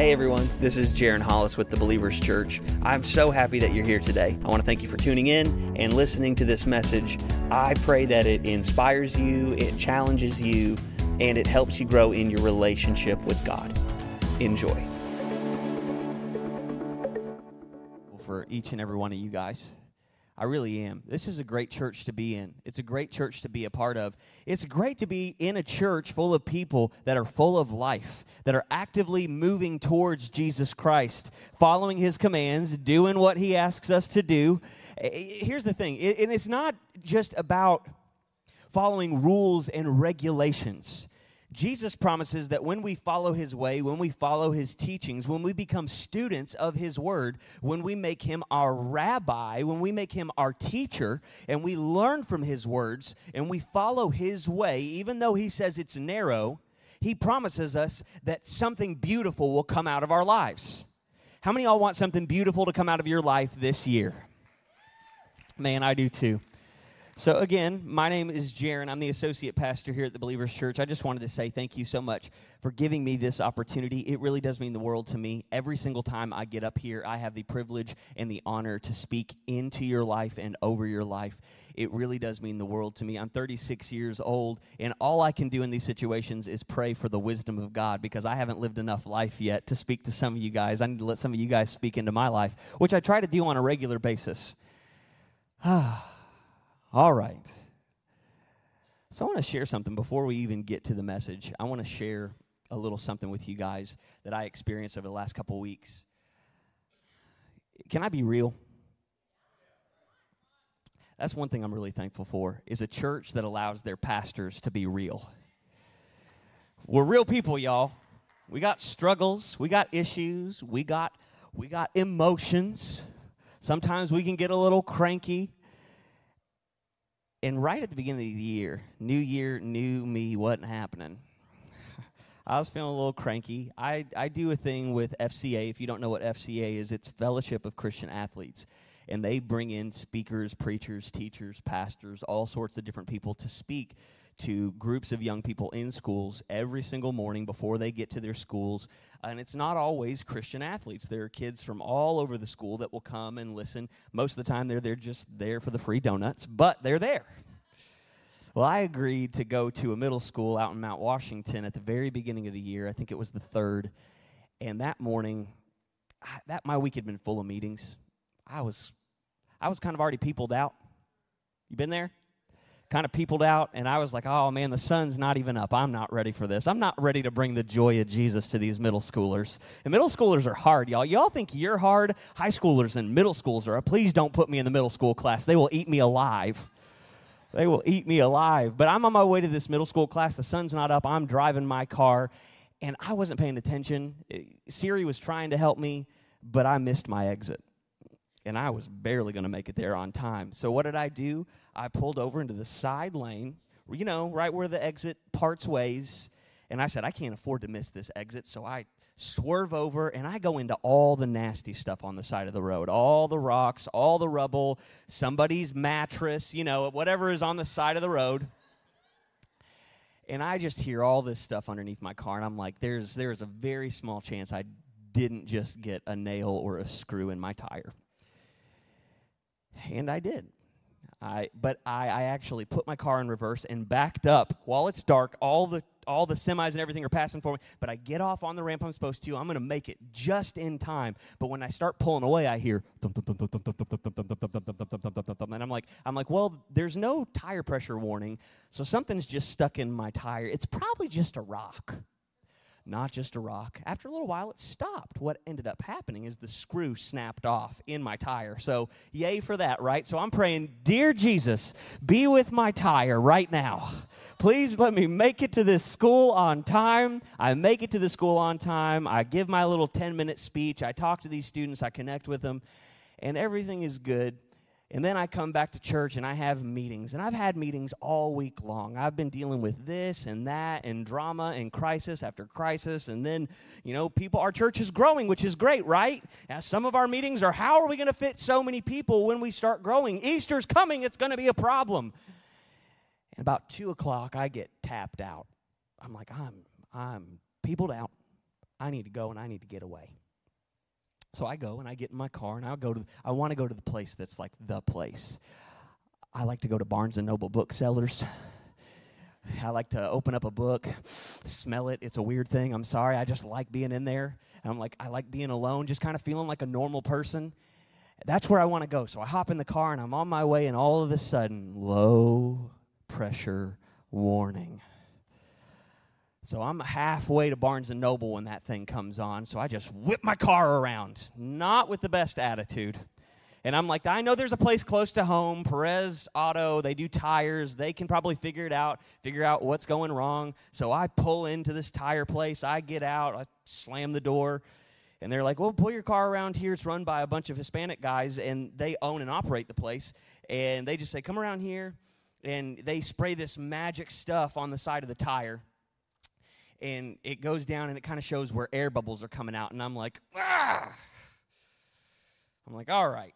Hey everyone, this is Jaron Hollis with the Believers Church. I'm so happy that you're here today. I want to thank you for tuning in and listening to this message. I pray that it inspires you, it challenges you, and it helps you grow in your relationship with God. Enjoy. For each and every one of you guys. I really am. This is a great church to be in. It's a great church to be a part of. It's great to be in a church full of people that are full of life, that are actively moving towards Jesus Christ, following his commands, doing what he asks us to do. Eh, eh, here's the thing and it's not just about following rules and regulations. Jesus promises that when we follow his way, when we follow his teachings, when we become students of his word, when we make him our rabbi, when we make him our teacher, and we learn from his words and we follow his way, even though he says it's narrow, he promises us that something beautiful will come out of our lives. How many of y'all want something beautiful to come out of your life this year? Man, I do too. So, again, my name is Jaron. I'm the associate pastor here at the Believers Church. I just wanted to say thank you so much for giving me this opportunity. It really does mean the world to me. Every single time I get up here, I have the privilege and the honor to speak into your life and over your life. It really does mean the world to me. I'm 36 years old, and all I can do in these situations is pray for the wisdom of God because I haven't lived enough life yet to speak to some of you guys. I need to let some of you guys speak into my life, which I try to do on a regular basis. Ah. All right. So I want to share something before we even get to the message. I want to share a little something with you guys that I experienced over the last couple weeks. Can I be real? That's one thing I'm really thankful for is a church that allows their pastors to be real. We're real people, y'all. We got struggles, we got issues, we got we got emotions. Sometimes we can get a little cranky and right at the beginning of the year, new year, new me, wasn't happening. I was feeling a little cranky. I, I do a thing with FCA. If you don't know what FCA is, it's Fellowship of Christian Athletes. And they bring in speakers, preachers, teachers, pastors, all sorts of different people to speak to groups of young people in schools every single morning before they get to their schools. And it's not always Christian athletes. There are kids from all over the school that will come and listen. Most of the time, they're, they're just there for the free donuts, but they're there. Well, I agreed to go to a middle school out in Mount Washington at the very beginning of the year. I think it was the third. And that morning, that my week had been full of meetings. I was, I was kind of already peopled out. You been there? Kind of peopled out, and I was like, oh man, the sun's not even up. I'm not ready for this. I'm not ready to bring the joy of Jesus to these middle schoolers. And middle schoolers are hard, y'all. Y'all think you're hard? High schoolers and middle schools are. Please don't put me in the middle school class. They will eat me alive. They will eat me alive. But I'm on my way to this middle school class. The sun's not up. I'm driving my car, and I wasn't paying attention. Eh, Siri was trying to help me, but I missed my exit and I was barely going to make it there on time. So what did I do? I pulled over into the side lane, you know, right where the exit parts ways, and I said I can't afford to miss this exit, so I swerve over and I go into all the nasty stuff on the side of the road, all the rocks, all the rubble, somebody's mattress, you know, whatever is on the side of the road. And I just hear all this stuff underneath my car and I'm like there's there's a very small chance I didn't just get a nail or a screw in my tire. And I did. I, but I, I actually put my car in reverse and backed up while it's dark. All the all the semis and everything are passing for me, but I get off on the ramp I'm supposed to. I'm going to make it just in time. But when I start pulling away, I hear and I'm like, I'm like, well, there's no tire pressure warning, so something's just stuck in my tire. It's probably just a rock not just a rock. After a little while, it stopped. What ended up happening is the screw snapped off in my tire. So, yay for that, right? So, I'm praying, Dear Jesus, be with my tire right now. Please let me make it to this school on time. I make it to the school on time. I give my little 10 minute speech. I talk to these students, I connect with them, and everything is good. And then I come back to church and I have meetings. And I've had meetings all week long. I've been dealing with this and that and drama and crisis after crisis. And then, you know, people, our church is growing, which is great, right? Now, some of our meetings are how are we going to fit so many people when we start growing? Easter's coming, it's going to be a problem. And about two o'clock, I get tapped out. I'm like, I'm, I'm peopled out. I need to go and I need to get away. So I go and I get in my car and I'll go to, I want to go to the place that's like the place. I like to go to Barnes and Noble booksellers. I like to open up a book, smell it. It's a weird thing. I'm sorry. I just like being in there. And I'm like, I like being alone, just kind of feeling like a normal person. That's where I want to go. So I hop in the car and I'm on my way, and all of a sudden, low pressure warning. So I'm halfway to Barnes and Noble when that thing comes on. So I just whip my car around, not with the best attitude. And I'm like, I know there's a place close to home, Perez Auto. They do tires. They can probably figure it out, figure out what's going wrong. So I pull into this tire place. I get out. I slam the door. And they're like, well, pull your car around here. It's run by a bunch of Hispanic guys, and they own and operate the place. And they just say, come around here. And they spray this magic stuff on the side of the tire. And it goes down and it kind of shows where air bubbles are coming out. And I'm like, ah! I'm like, all right.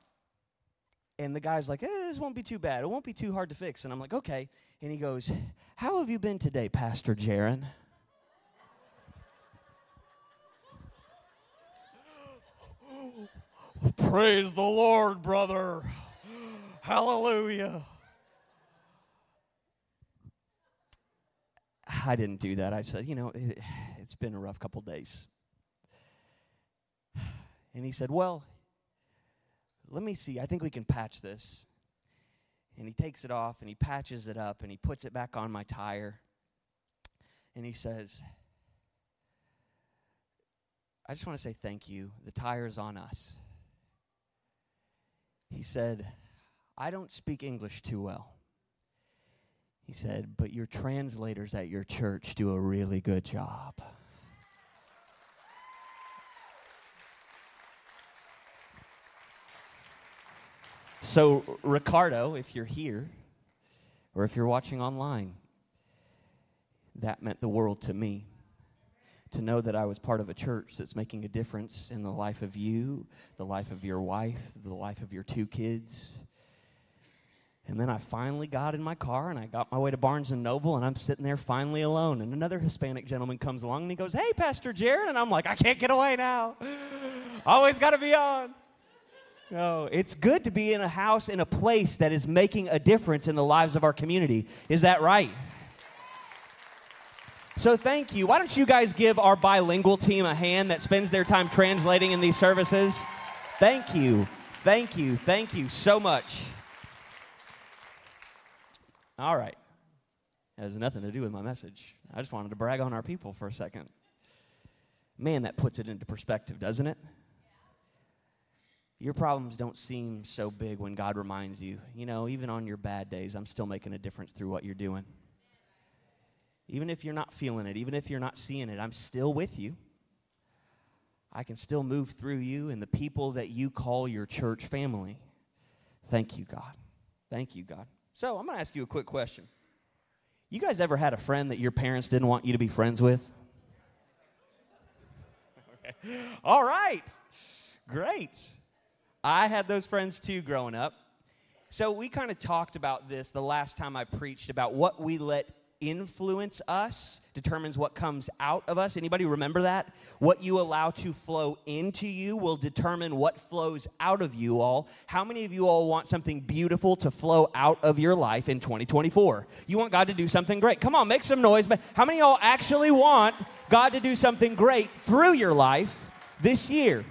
And the guy's like, eh, this won't be too bad. It won't be too hard to fix. And I'm like, okay. And he goes, How have you been today, Pastor Jaron? Praise the Lord, brother. Hallelujah. I didn't do that. I said, you know, it, has been a rough couple days. And he said, well, let me see, I think we can patch this. And he takes it off and he patches it up and he puts it back on my tire. And he says, I just want to say thank you. The tire's on us. He said, I don't speak English too well. He said, but your translators at your church do a really good job. So, Ricardo, if you're here or if you're watching online, that meant the world to me. To know that I was part of a church that's making a difference in the life of you, the life of your wife, the life of your two kids. And then I finally got in my car and I got my way to Barnes and Noble and I'm sitting there finally alone. And another Hispanic gentleman comes along and he goes, Hey, Pastor Jared. And I'm like, I can't get away now. Always got to be on. No, it's good to be in a house, in a place that is making a difference in the lives of our community. Is that right? So, thank you. Why don't you guys give our bilingual team a hand that spends their time translating in these services? Thank you. Thank you. Thank you so much. All right. It has nothing to do with my message. I just wanted to brag on our people for a second. Man, that puts it into perspective, doesn't it? Your problems don't seem so big when God reminds you, you know, even on your bad days, I'm still making a difference through what you're doing. Even if you're not feeling it, even if you're not seeing it, I'm still with you. I can still move through you and the people that you call your church family. Thank you, God. Thank you, God. So, I'm going to ask you a quick question. You guys ever had a friend that your parents didn't want you to be friends with? okay. All right. Great. I had those friends too growing up. So we kind of talked about this the last time I preached about what we let influence us determines what comes out of us. Anybody remember that? What you allow to flow into you will determine what flows out of you all. How many of you all want something beautiful to flow out of your life in 2024? You want God to do something great. Come on, make some noise. How many of y'all actually want God to do something great through your life this year?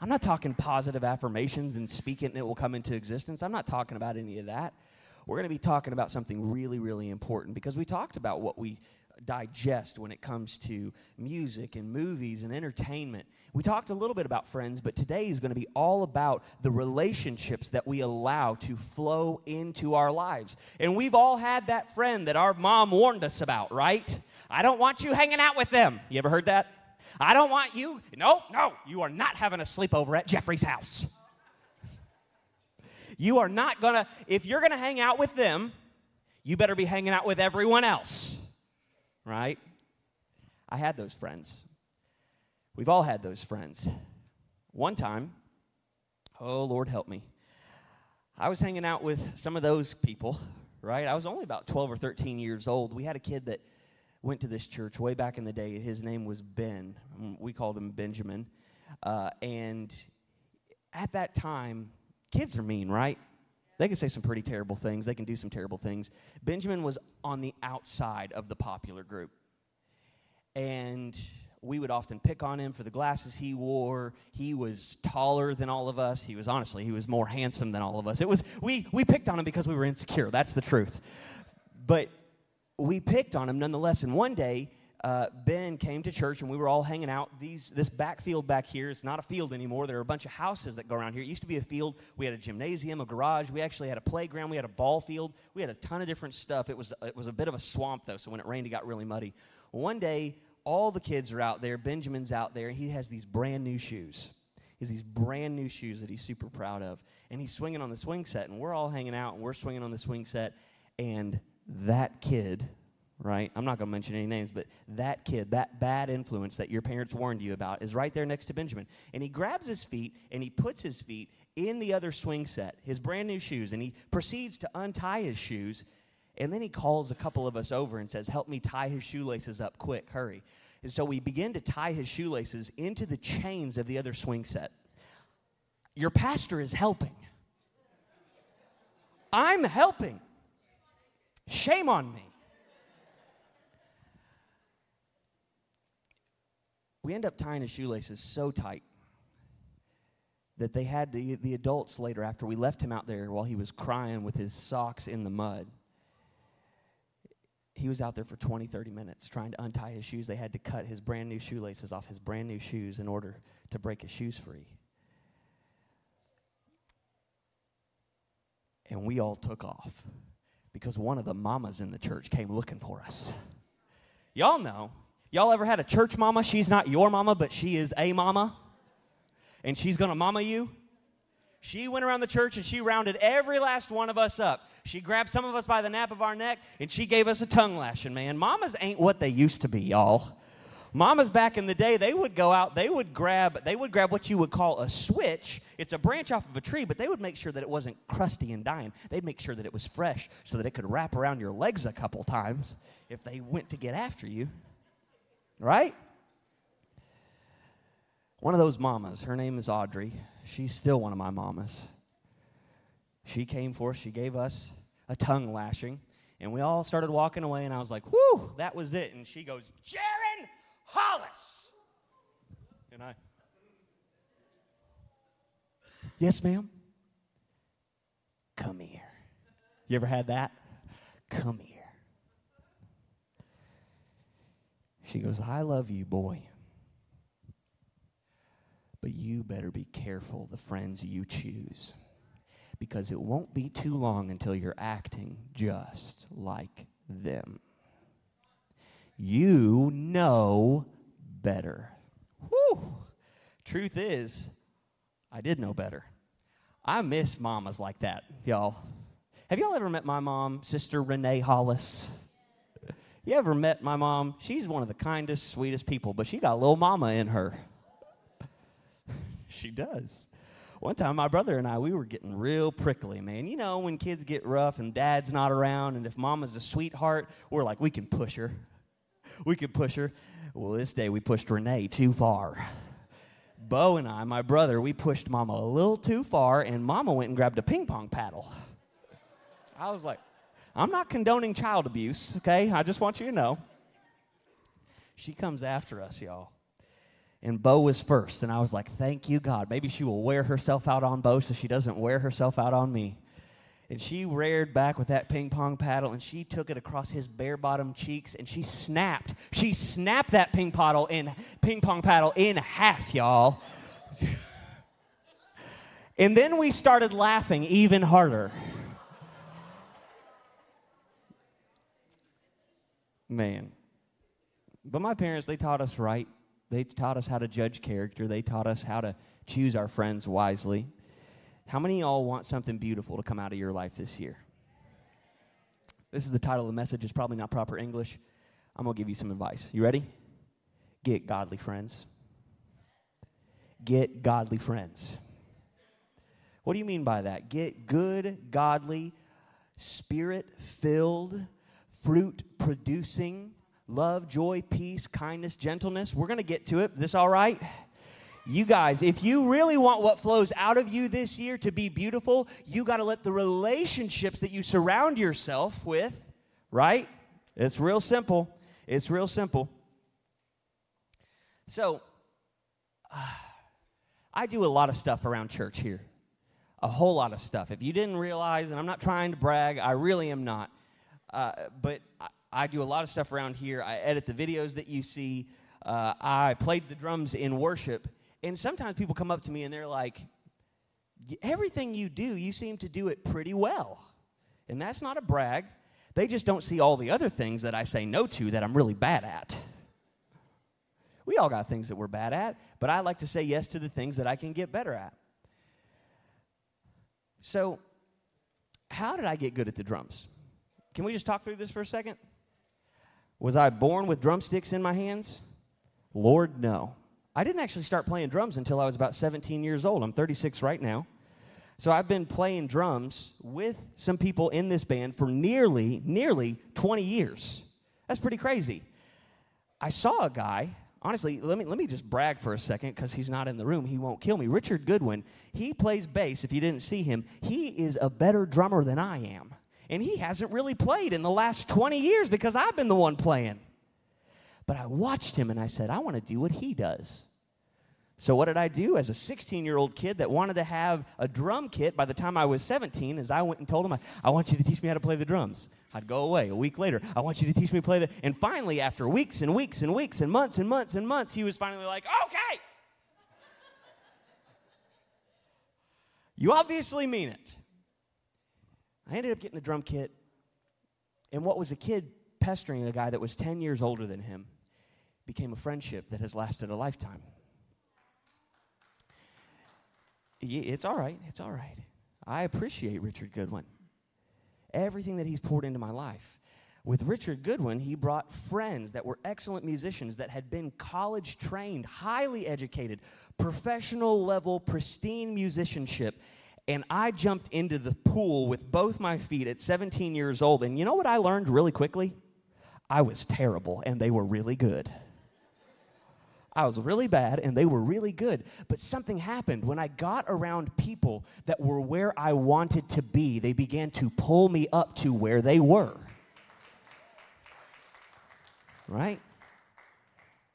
I'm not talking positive affirmations and speaking it will come into existence. I'm not talking about any of that. We're going to be talking about something really, really important because we talked about what we digest when it comes to music and movies and entertainment. We talked a little bit about friends, but today is going to be all about the relationships that we allow to flow into our lives. And we've all had that friend that our mom warned us about, right? I don't want you hanging out with them. You ever heard that? I don't want you. No, no, you are not having a sleepover at Jeffrey's house. You are not gonna, if you're gonna hang out with them, you better be hanging out with everyone else, right? I had those friends. We've all had those friends. One time, oh Lord help me, I was hanging out with some of those people, right? I was only about 12 or 13 years old. We had a kid that went to this church way back in the day. His name was Ben. We called him Benjamin. Uh, and at that time, kids are mean, right? They can say some pretty terrible things. They can do some terrible things. Benjamin was on the outside of the popular group. And we would often pick on him for the glasses he wore. He was taller than all of us. He was honestly, he was more handsome than all of us. It was we we picked on him because we were insecure. That's the truth. But we picked on him nonetheless. And one day, uh, Ben came to church and we were all hanging out. These, this backfield back here, it's not a field anymore. There are a bunch of houses that go around here. It used to be a field. We had a gymnasium, a garage. We actually had a playground. We had a ball field. We had a ton of different stuff. It was, it was a bit of a swamp, though, so when it rained, it got really muddy. One day, all the kids are out there. Benjamin's out there. He has these brand new shoes. He has these brand new shoes that he's super proud of. And he's swinging on the swing set, and we're all hanging out, and we're swinging on the swing set. And that kid, right? I'm not going to mention any names, but that kid, that bad influence that your parents warned you about, is right there next to Benjamin. And he grabs his feet and he puts his feet in the other swing set, his brand new shoes, and he proceeds to untie his shoes. And then he calls a couple of us over and says, Help me tie his shoelaces up quick, hurry. And so we begin to tie his shoelaces into the chains of the other swing set. Your pastor is helping. I'm helping. Shame on me. We end up tying his shoelaces so tight that they had the, adults later, after we left him out there while he was crying with his socks in the mud, he was out there for 20, 30 minutes trying to untie his shoes. They had to cut his brand new shoelaces off his brand new shoes in order to break his shoes free. And we all took off because one of the mamas in the church came looking for us. Y'all know. Y'all ever had a church mama? She's not your mama, but she is a mama. And she's to mama you. She went around the church and she rounded every last one of us up. She grabbed some of us by the nape of our neck and she gave us a tongue lashing, man. Mamas ain't what they used to be, y'all. Mamas back in the day, they would go out, they would grab, they would grab what you would call a switch. It's a branch off of a tree, but they would make sure that it wasn't crusty and dying. They'd make sure that it was fresh so that it could wrap around your legs a couple times if they went to get after you. Right? One of those mamas, her name is Audrey. She's still one of my mamas. She came for us, she gave us a tongue lashing, and we all started walking away, and I was like, whew, that was it. And she goes, Jaron, Hollis. And I, yes, ma'am. Come here. You ever had that? Come here. She goes, I love you, boy. But you better be careful the friends you choose because it won't be too long until you're acting just like them. You know better. Whew. Truth is, I did know better. I miss mamas like that, y'all. Have y'all ever met my mom, Sister Renee Hollis? You ever met my mom? She's one of the kindest, sweetest people, but she got a little mama in her. she does. One time, my brother and I, we were getting real prickly, man. You know, when kids get rough and dad's not around, and if mama's a sweetheart, we're like, we can push her we could push her. Well, this day we pushed Renee too far. Bo and I, my brother, we pushed Mama a little too far, and Mama went and grabbed a ping pong paddle. I was like, I'm not condoning child abuse, okay? I just want you to know. She comes after us, y'all. And Bo was first, and I was like, thank you, God. Maybe she will wear herself out on Bo so she doesn't wear herself out on me and she reared back with that ping pong paddle and she took it across his bare bottom cheeks and she snapped she snapped that ping paddle in ping pong paddle in half y'all and then we started laughing even harder man but my parents they taught us right they taught us how to judge character they taught us how to choose our friends wisely how many of y'all want something beautiful to come out of your life this year? This is the title of the message. It's probably not proper English. I'm going to give you some advice. You ready? Get godly friends. Get godly friends. What do you mean by that? Get good, godly, spirit filled, fruit producing, love, joy, peace, kindness, gentleness. We're going to get to it. This all right? You guys, if you really want what flows out of you this year to be beautiful, you got to let the relationships that you surround yourself with, right? It's real simple. It's real simple. So, uh, I do a lot of stuff around church here. A whole lot of stuff. If you didn't realize, and I'm not trying to brag, I really am not. Uh, but I, I, do a lot of stuff around here. I edit the videos that you see. Uh, I played the drums in worship. And sometimes people come up to me and they're like, everything you do, you seem to do it pretty well. And that's not a brag. They just don't see all the other things that I say no to that I'm really bad at. We all got things that we're bad at, but I like to say yes to the things that I can get better at. So, how did I get good at the drums? Can we just talk through this for a second? Was I born with drumsticks in my hands? Lord, no. I didn't actually start playing drums until I was about 17 years old. I'm 36 right now. So I've been playing drums with some people in this band for nearly, nearly 20 years. That's pretty crazy. I saw a guy, honestly, let me, let me just brag for a second because he's not in the room. He won't kill me. Richard Goodwin, he plays bass. If you didn't see him, he is a better drummer than I am. And he hasn't really played in the last 20 years because I've been the one playing. But I watched him and I said, I want to do what he does. So, what did I do as a 16 year old kid that wanted to have a drum kit by the time I was 17? Is I went and told him, I, I want you to teach me how to play the drums. I'd go away a week later. I want you to teach me to play the. And finally, after weeks and weeks and weeks and months and months and months, he was finally like, okay. you obviously mean it. I ended up getting a drum kit. And what was a kid pestering a guy that was 10 years older than him became a friendship that has lasted a lifetime. It's all right. It's all right. I appreciate Richard Goodwin. Everything that he's poured into my life. With Richard Goodwin, he brought friends that were excellent musicians that had been college trained, highly educated, professional level, pristine musicianship. And I jumped into the pool with both my feet at 17 years old. And you know what I learned really quickly? I was terrible, and they were really good. I was really bad and they were really good. But something happened when I got around people that were where I wanted to be. They began to pull me up to where they were. Right?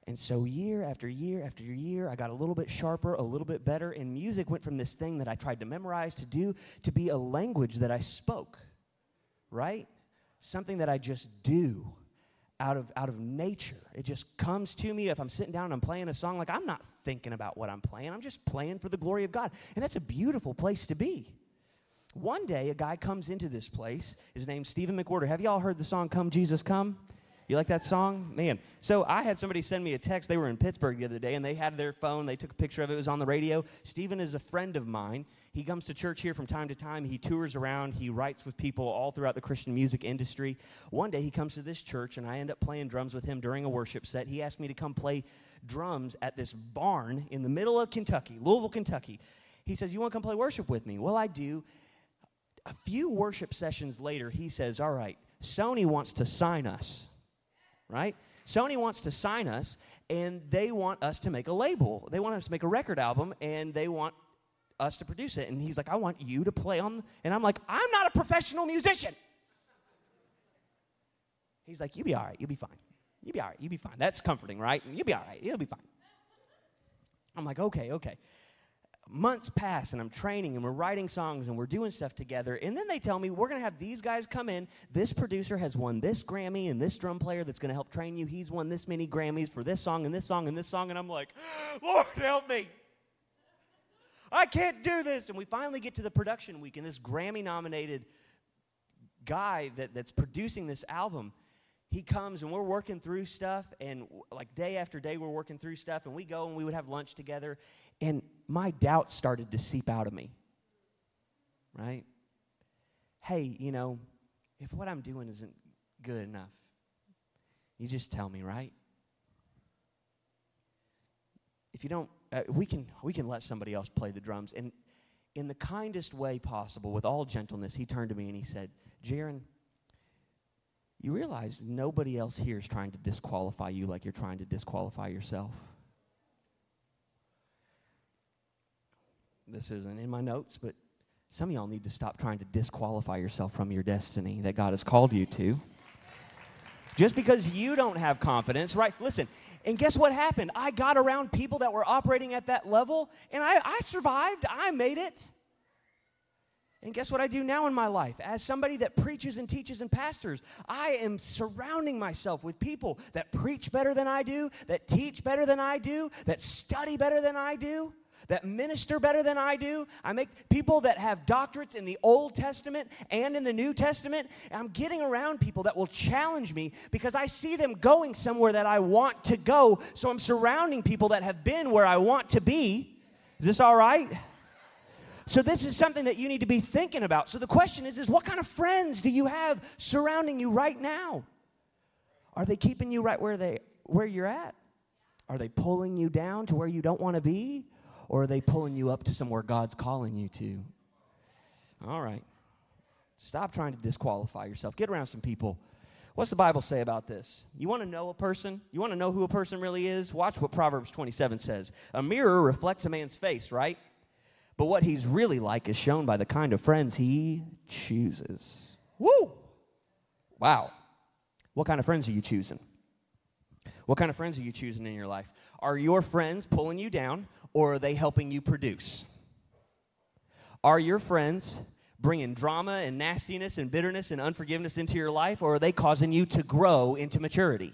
And so, year after year after year, I got a little bit sharper, a little bit better, and music went from this thing that I tried to memorize to do to be a language that I spoke, right? Something that I just do out of out of nature. It just comes to me if I'm sitting down and I'm playing a song like I'm not thinking about what I'm playing. I'm just playing for the glory of God. And that's a beautiful place to be. One day a guy comes into this place. His name's Stephen McWhorter. Have y'all heard the song Come Jesus Come? You like that song? Man. So I had somebody send me a text. They were in Pittsburgh the other day and they had their phone. They took a picture of it. It was on the radio. Stephen is a friend of mine. He comes to church here from time to time. He tours around. He writes with people all throughout the Christian music industry. One day he comes to this church and I end up playing drums with him during a worship set. He asked me to come play drums at this barn in the middle of Kentucky, Louisville, Kentucky. He says, You want to come play worship with me? Well, I do. A few worship sessions later, he says, All right, Sony wants to sign us right? Sony wants to sign us and they want us to make a label. They want us to make a record album and they want us to produce it. And he's like, I want you to play on. And I'm like, I'm not a professional musician. He's like, You'll be all right. You'll be fine. You'll be all right. You'll be fine. That's comforting, right? You'll be all right. You'll be fine. I'm like, Okay, okay months pass and I'm training and we're writing songs and we're doing stuff together. And then they tell me, we're going to have these guys come in. This producer has won this Grammy and this drum player that's going to help train you. He's won this many Grammys for this song and this song and this song. And I'm like, Lord, help me. I can't do this. And we finally get to the production week and this Grammy nominated guy that, that's producing this album he comes and we're working through stuff and like day after day we're working through stuff and we go and we would have lunch together and my doubts started to seep out of me right? Hey you know if what i'm doing isn't good enough you just tell me right? If you don't uh, we can we can let somebody else play the drums. And in the kindest way possible with all gentleness he turned to me and he said jaron you realize nobody else here is trying to disqualify you like you're trying to disqualify yourself. This isn't in my notes, but some of y'all need to stop trying to disqualify yourself from your destiny that God has called you to. Just because you don't have confidence, right? Listen, and guess what happened? I got around people that were operating at that level, and I, I survived. I made it. And guess what I do now in my life? As somebody that preaches and teaches and pastors, I am surrounding myself with people that preach better than I do, that teach better than I do, that study better than I do, that minister better than I do. I make people that have doctorates in the Old Testament and in the New Testament. I'm getting around people that will challenge me because I see them going somewhere that I want to go. So I'm surrounding people that have been where I want to be. Is this all right? So this is something that you need to be thinking about. So the question is is what kind of friends do you have surrounding you right now? Are they keeping you right where they where you're at? Are they pulling you down to where you don't want to be? Or are they pulling you up to somewhere God's calling you to? All right. Stop trying to disqualify yourself. Get around some people. What's the Bible say about this? You want to know a person? You want to know who a person really is? Watch what Proverbs 27 says. A mirror reflects a man's face, right? But what he's really like is shown by the kind of friends he chooses. Woo! Wow. What kind of friends are you choosing? What kind of friends are you choosing in your life? Are your friends pulling you down or are they helping you produce? Are your friends bringing drama and nastiness and bitterness and unforgiveness into your life or are they causing you to grow into maturity?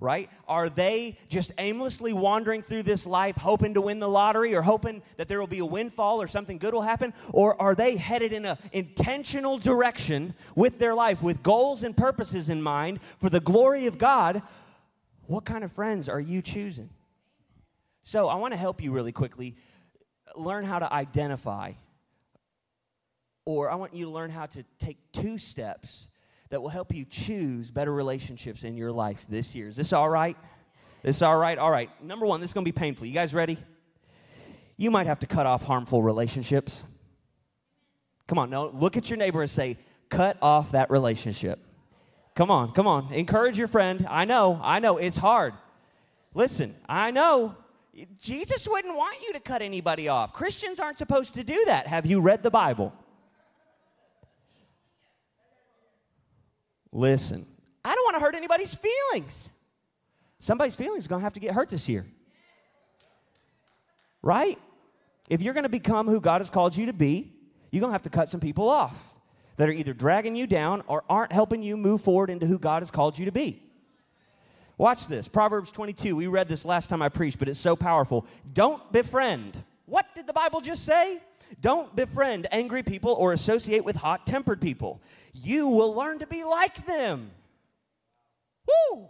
right? Are they just aimlessly wandering through this life hoping to win the lottery or hoping that there will be a windfall or something good will happen? Or are they headed in an intentional direction with their life, with goals and purposes in mind for the glory of God? What kind of friends are you choosing? So I want to help you really quickly learn how to identify, or I want you to learn how to take two steps that will help you choose better relationships in your life this year. Is this all right? This all right? All right. Number one, this is going to be painful. You guys ready? You might have to cut off harmful relationships. Come on, no, look at your neighbor and say, cut off that relationship. Come on, come on. Encourage your friend. I know, I know, it's hard. Listen, I know Jesus wouldn't want you to cut anybody off. Christians aren't supposed to do that. Have you read the Bible? Listen, I don't want to hurt anybody's feelings. Somebody's feelings are going to have to get hurt this year. Right? If you're going to become who God has called you to be, you're going to have to cut some people off that are either dragging you down or aren't helping you move forward into who God has called you to be. Watch this Proverbs 22. We read this last time I preached, but it's so powerful. Don't befriend. What did the Bible just say? Don't befriend angry people or associate with hot tempered people. You will learn to be like them. Woo!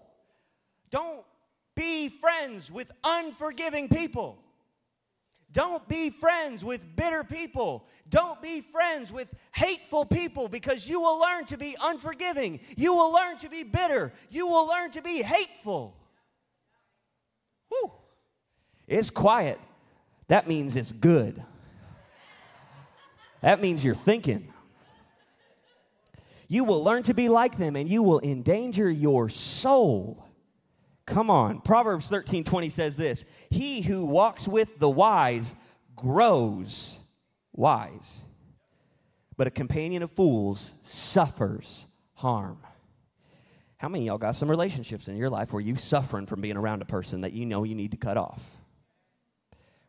Don't be friends with unforgiving people. Don't be friends with bitter people. Don't be friends with hateful people because you will learn to be unforgiving. You will learn to be bitter. You will learn to be hateful. Whew. It's quiet. That means it's good. That means you're thinking. You will learn to be like them and you will endanger your soul. Come on. Proverbs 13 20 says this He who walks with the wise grows wise, but a companion of fools suffers harm. How many y'all got some relationships in your life where you suffering from being around a person that you know you need to cut off?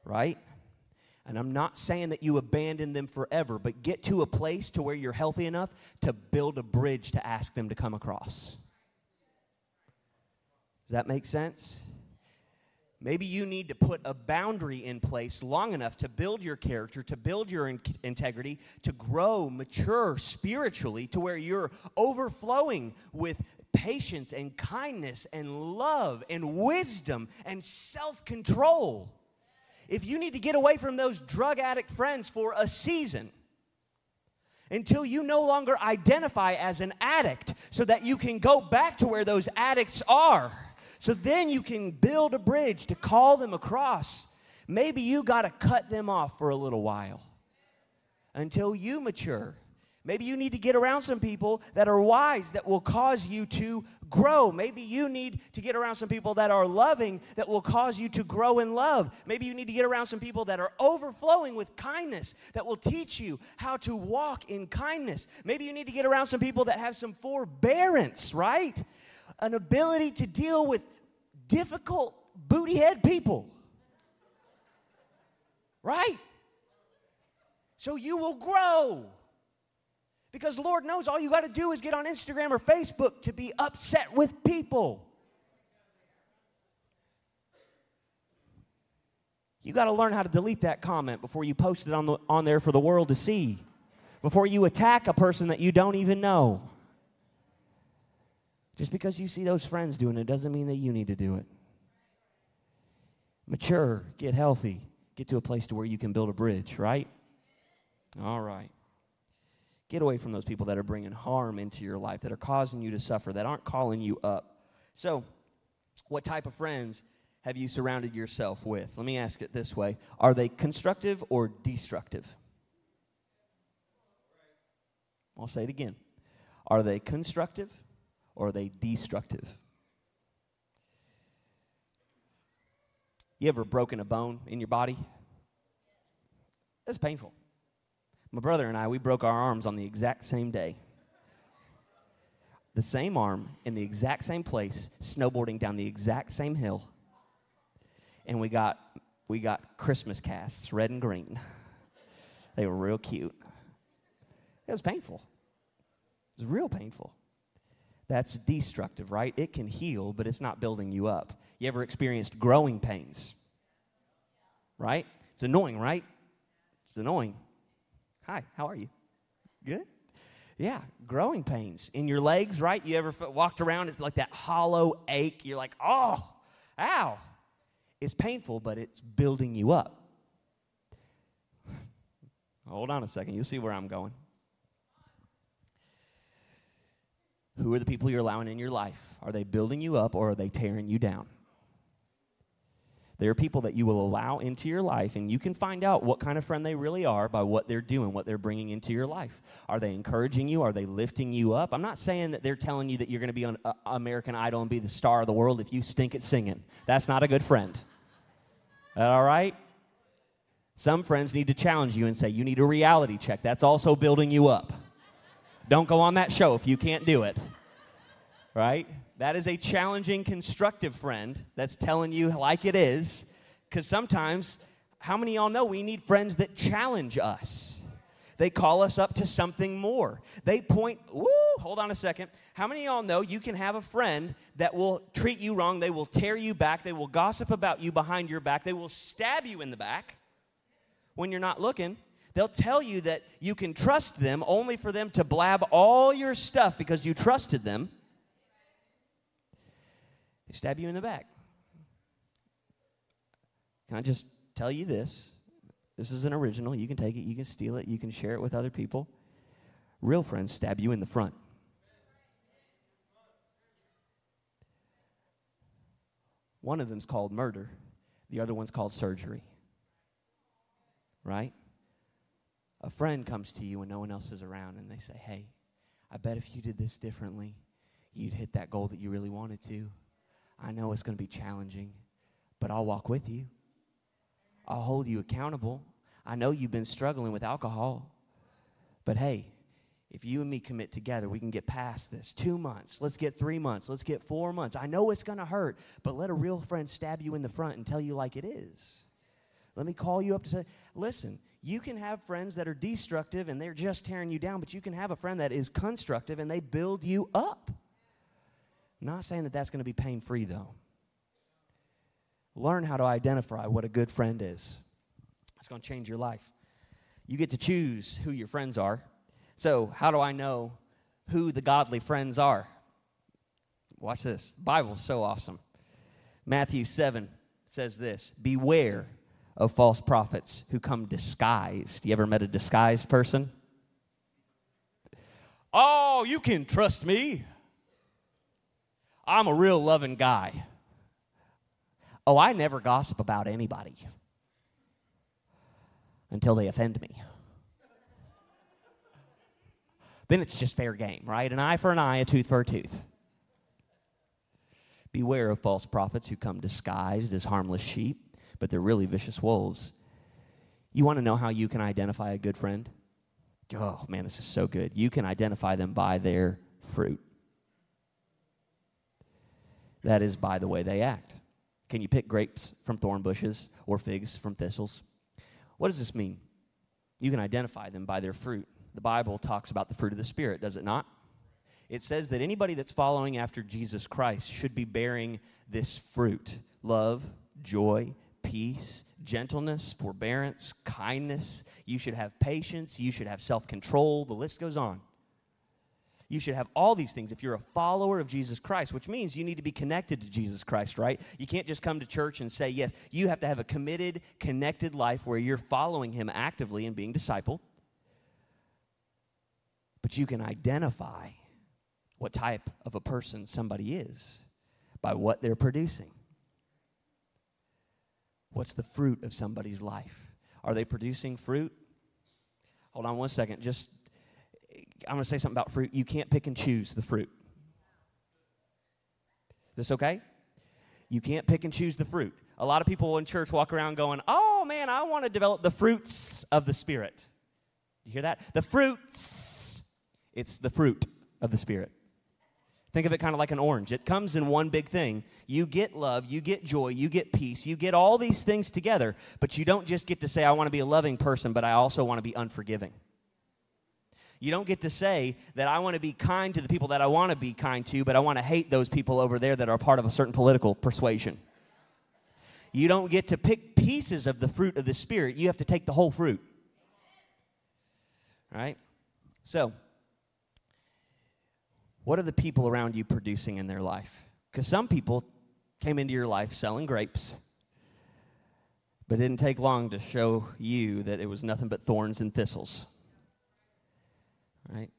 Right? And I'm not saying that you abandon them forever, but get to a place to where you're healthy enough to build a bridge to ask them to come across. Does that make sense? Maybe you need to put a boundary in place long enough to build your character, to build your in- integrity, to grow, mature spiritually to where you're overflowing with patience and kindness and love and wisdom and self control if you need to get away from those drug addict friends for a season, until you no longer identify as an addict so that you can go back to where those addicts are. So then you can build a bridge to call them across. Maybe you got to cut them off for a little while until you mature Maybe you need to get around some people that are wise that will cause you to grow. Maybe you need to get around some people that are loving that will cause you to grow in love. Maybe you need to get around some people that are overflowing with kindness that will teach you how to walk in kindness. Maybe you need to get around some people that have some forbearance, right? An ability to deal with difficult booty head people. Right? So you will grow. Because Lord knows all you got to do is get on Instagram or Facebook to be upset with people. You got to learn how to delete that comment before you post it on, the, on there for the world to see. Before you attack a person that you don't even know. Just because you see those friends doing it doesn't mean that you need to do it. Mature, get healthy, get to a place to where you can build a bridge, right? All right. Get away from those people that are bringing harm into your life, that are causing you to suffer, that aren't calling you up. So, what type of friends have you surrounded yourself with? Let me ask it this way Are they constructive or destructive? I'll say it again. Are they constructive or are they destructive? You ever broken a bone in your body? That's painful. My brother and I, we broke our arms on the exact same day. The same arm in the exact same place, snowboarding down the exact same hill. And we got we got Christmas casts, red and green. They were real cute. It was painful. It was real painful. That's destructive, right? It can heal, but it's not building you up. You ever experienced growing pains? Right? It's annoying, right? It's annoying. Hi, how are you? Good? Yeah, growing pains in your legs, right? You ever walked around, it's like that hollow ache. You're like, oh, ow. It's painful, but it's building you up. Hold on a second, you'll see where I'm going. Who are the people you're allowing in your life? Are they building you up or are they tearing you down? There are people that you will allow into your life, and you can find out what kind of friend they really are by what they're doing, what they're bringing into your life. Are they encouraging you? Are they lifting you up? I'm not saying that they're telling you that you're going to be on uh, American Idol and be the star of the world if you stink at singing. That's not a good friend. All right? Some friends need to challenge you and say, You need a reality check. That's also building you up. Don't go on that show if you can't do it. Right? That is a challenging, constructive friend that's telling you like it is. Because sometimes, how many y'all know we need friends that challenge us? They call us up to something more. They point, woo, hold on a second. How many y'all know you can have a friend that will treat you wrong? They will tear you back. They will gossip about you behind your back. They will stab you in the back when you're not looking. They'll tell you that you can trust them only for them to blab all your stuff because you trusted them. They stab you in the back. Can I just tell you this? This is an original. You can take it, you can steal it, you can share it with other people. Real friends stab you in the front. One of them's called murder, the other one's called surgery. Right? A friend comes to you when no one else is around and they say, Hey, I bet if you did this differently, you'd hit that goal that you really wanted to. I know it's going to be challenging, but I'll walk with you. I'll hold you accountable. I know you've been struggling with alcohol, but hey, if you and me commit together, we can get past this. Two months, let's get three months, let's get four months. I know it's going to hurt, but let a real friend stab you in the front and tell you like it is. Let me call you up to say, listen, you can have friends that are destructive and they're just tearing you down, but you can have a friend that is constructive and they build you up. I'm not saying that that's going to be pain free, though. Learn how to identify what a good friend is. It's going to change your life. You get to choose who your friends are. So, how do I know who the godly friends are? Watch this. Bible's so awesome. Matthew 7 says this Beware of false prophets who come disguised. You ever met a disguised person? Oh, you can trust me. I'm a real loving guy. Oh, I never gossip about anybody until they offend me. then it's just fair game, right? An eye for an eye, a tooth for a tooth. Beware of false prophets who come disguised as harmless sheep, but they're really vicious wolves. You want to know how you can identify a good friend? Oh, man, this is so good. You can identify them by their fruit. That is by the way they act. Can you pick grapes from thorn bushes or figs from thistles? What does this mean? You can identify them by their fruit. The Bible talks about the fruit of the Spirit, does it not? It says that anybody that's following after Jesus Christ should be bearing this fruit love, joy, peace, gentleness, forbearance, kindness. You should have patience. You should have self control. The list goes on. You should have all these things if you're a follower of Jesus Christ, which means you need to be connected to Jesus Christ, right? You can't just come to church and say yes. You have to have a committed, connected life where you're following Him actively and being discipled. But you can identify what type of a person somebody is by what they're producing. What's the fruit of somebody's life? Are they producing fruit? Hold on one second. Just, I'm going to say something about fruit. You can't pick and choose the fruit. Is this okay? You can't pick and choose the fruit. A lot of people in church walk around going, Oh man, I want to develop the fruits of the Spirit. You hear that? The fruits. It's the fruit of the Spirit. Think of it kind of like an orange. It comes in one big thing. You get love, you get joy, you get peace, you get all these things together, but you don't just get to say, I want to be a loving person, but I also want to be unforgiving. You don't get to say that I want to be kind to the people that I want to be kind to, but I want to hate those people over there that are part of a certain political persuasion. You don't get to pick pieces of the fruit of the Spirit. You have to take the whole fruit. Right? So, what are the people around you producing in their life? Because some people came into your life selling grapes, but it didn't take long to show you that it was nothing but thorns and thistles. Right?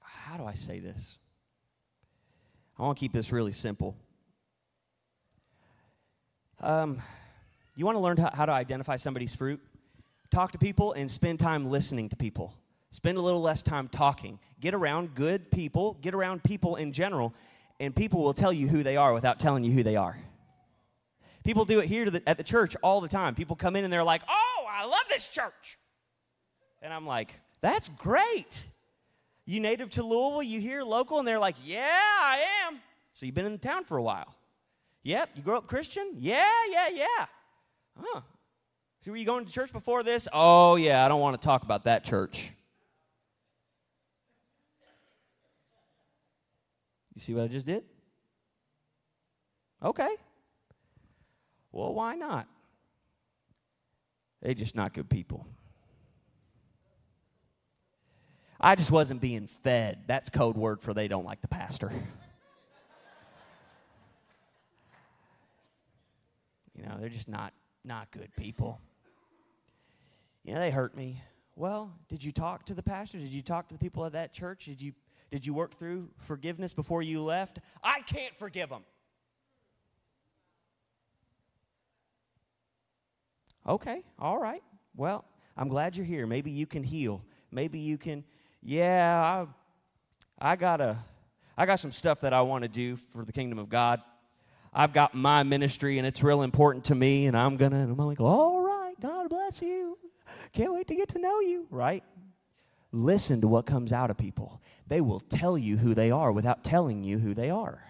How do I say this? I want to keep this really simple. Um, you want to learn how, how to identify somebody's fruit? Talk to people and spend time listening to people. Spend a little less time talking. Get around good people, get around people in general, and people will tell you who they are without telling you who they are. People do it here the, at the church all the time. People come in and they're like, oh, I love this church. And I'm like, that's great. You native to Louisville, you here local, and they're like, yeah, I am. So you've been in the town for a while. Yep, you grew up Christian? Yeah, yeah, yeah. Huh. So were you going to church before this? Oh, yeah, I don't want to talk about that church. You see what I just did? Okay. Well, why not? They just not good people. I just wasn't being fed. That's code word for they don't like the pastor. you know, they're just not not good people. You know, they hurt me. Well, did you talk to the pastor? Did you talk to the people at that church? Did you did you work through forgiveness before you left? I can't forgive them. Okay, all right. Well, I'm glad you're here. Maybe you can heal. Maybe you can, yeah, I, I got a, I got some stuff that I want to do for the kingdom of God. I've got my ministry and it's real important to me, and I'm gonna, I'm like, all right, God bless you. Can't wait to get to know you, right? Listen to what comes out of people. They will tell you who they are without telling you who they are.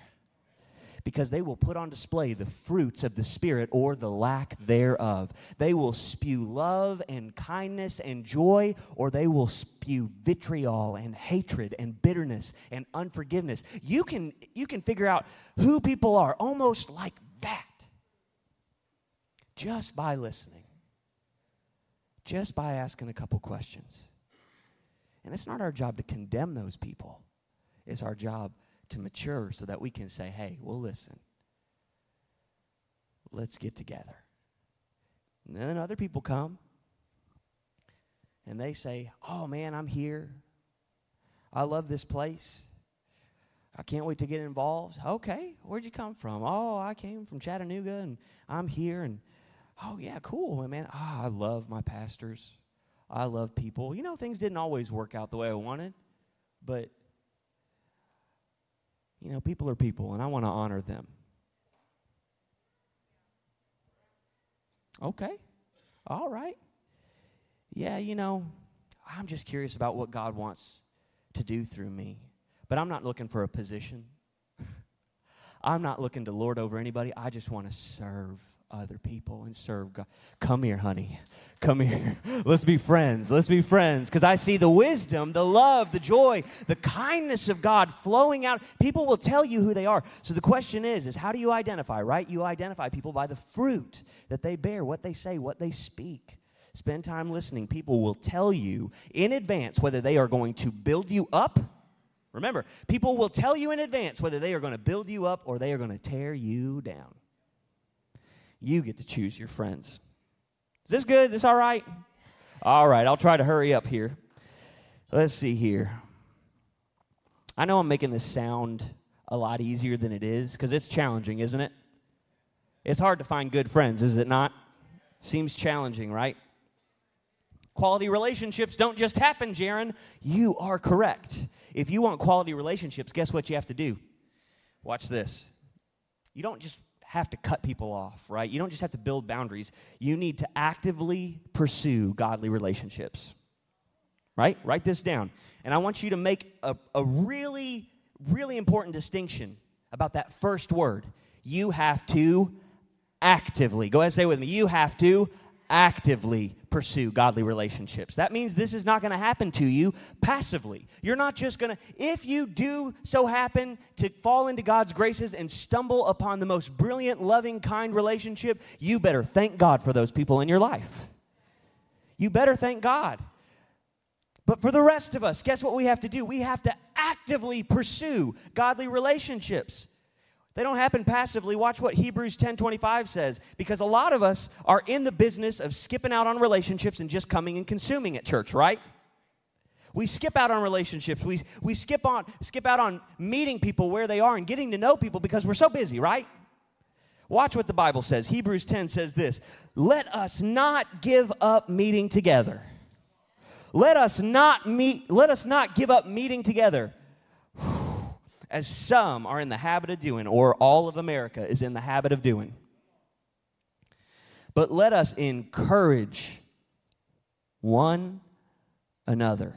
Because they will put on display the fruits of the Spirit or the lack thereof. They will spew love and kindness and joy, or they will spew vitriol and hatred and bitterness and unforgiveness. You can, you can figure out who people are almost like that just by listening, just by asking a couple questions. And it's not our job to condemn those people, it's our job to mature so that we can say, hey, well, listen, let's get together. And then other people come and they say, oh man, I'm here. I love this place. I can't wait to get involved. Okay, where'd you come from? Oh, I came from Chattanooga and I'm here and oh yeah, cool, man. Oh, I love my pastors. I love people. You know, things didn't always work out the way I wanted, but, you know, people are people, and I want to honor them. Okay. All right. Yeah, you know, I'm just curious about what God wants to do through me. But I'm not looking for a position. I'm not looking to lord over anybody. I just want to serve other people and serve God. Come here, honey. Come here. Let's be friends. Let's be friends. Because I see the wisdom, the love, the joy, the kindness of God flowing out. People will tell you who they are. So the question is, is how do you identify, right? You identify people by the fruit that they bear, what they say, what they speak. Spend time listening. People will tell you in advance whether they are going to build you up. Remember, people will tell you in advance whether they are going to build you up or they are going to tear you down. You get to choose your friends. Is this good? Is This all right? All right, I'll try to hurry up here. Let's see here. I know I'm making this sound a lot easier than it is because it's challenging, isn't it? It's hard to find good friends, is it not? Seems challenging, right? Quality relationships don't just happen, Jaron. You are correct. If you want quality relationships, guess what you have to do? Watch this. You don't just have to cut people off, right? You don't just have to build boundaries. You need to actively pursue godly relationships, right? Write this down. And I want you to make a, a really, really important distinction about that first word. You have to actively, go ahead and say with me, you have to actively pursue godly relationships. That means this is not going to happen to you passively. You're not just going to, if you do so happen to fall into God's graces and stumble upon the most brilliant, loving, kind relationship, you better thank God for those people in your life. You better thank God. But for the rest of us, guess what we have to do? We have to actively pursue godly relationships. They don't happen passively. Watch what Hebrews 10:25 says because a lot of us are in the business of skipping out on relationships and just coming and consuming at church, right? We skip out on relationships. We, we skip on skip out on meeting people where they are and getting to know people because we're so busy, right? Watch what the Bible says. Hebrews 10 says this, "Let us not give up meeting together." Let us not meet let us not give up meeting together as some are in the habit of doing, or all of America is in the habit of doing. But let us encourage one another.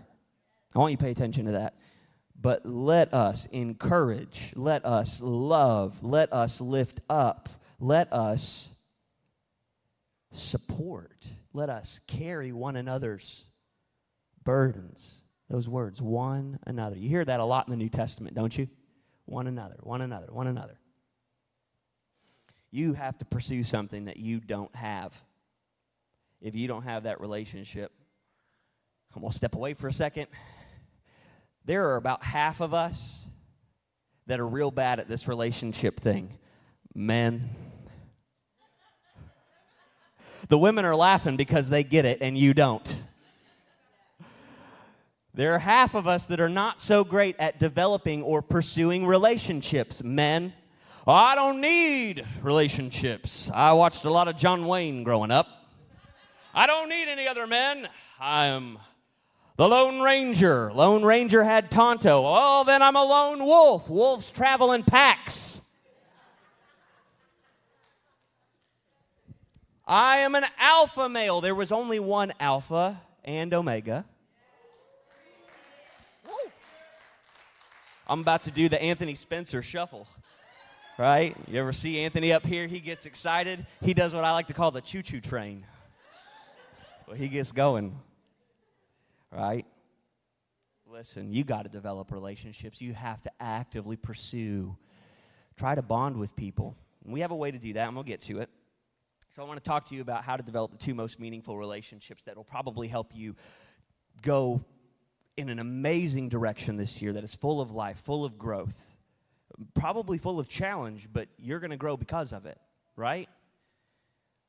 I want you to pay attention to that. But let us encourage, let us love, let us lift up, let us support, let us carry one another's burdens. Those words, one another. You hear that a lot in the New Testament, don't you? One another, one another, one another. You have to pursue something that you don't have. If you don't have that relationship, I'm going to step away for a second. There are about half of us that are real bad at this relationship thing. Men. The women are laughing because they get it and you don't. There are half of us that are not so great at developing or pursuing relationships. Men, I don't need relationships. I watched a lot of John Wayne growing up. I don't need any other men. I'm the Lone Ranger. Lone Ranger had Tonto. Oh, then I'm a lone wolf. Wolves travel in packs. I am an alpha male. There was only one alpha and omega. I'm about to do the Anthony Spencer shuffle. Right? You ever see Anthony up here? He gets excited. He does what I like to call the choo choo train. Well, he gets going. Right? Listen, you got to develop relationships. You have to actively pursue, try to bond with people. And we have a way to do that. Going to get to it. So, I want to talk to you about how to develop the two most meaningful relationships that will probably help you go in an amazing direction this year that is full of life, full of growth, probably full of challenge, but you're going to grow because of it, right?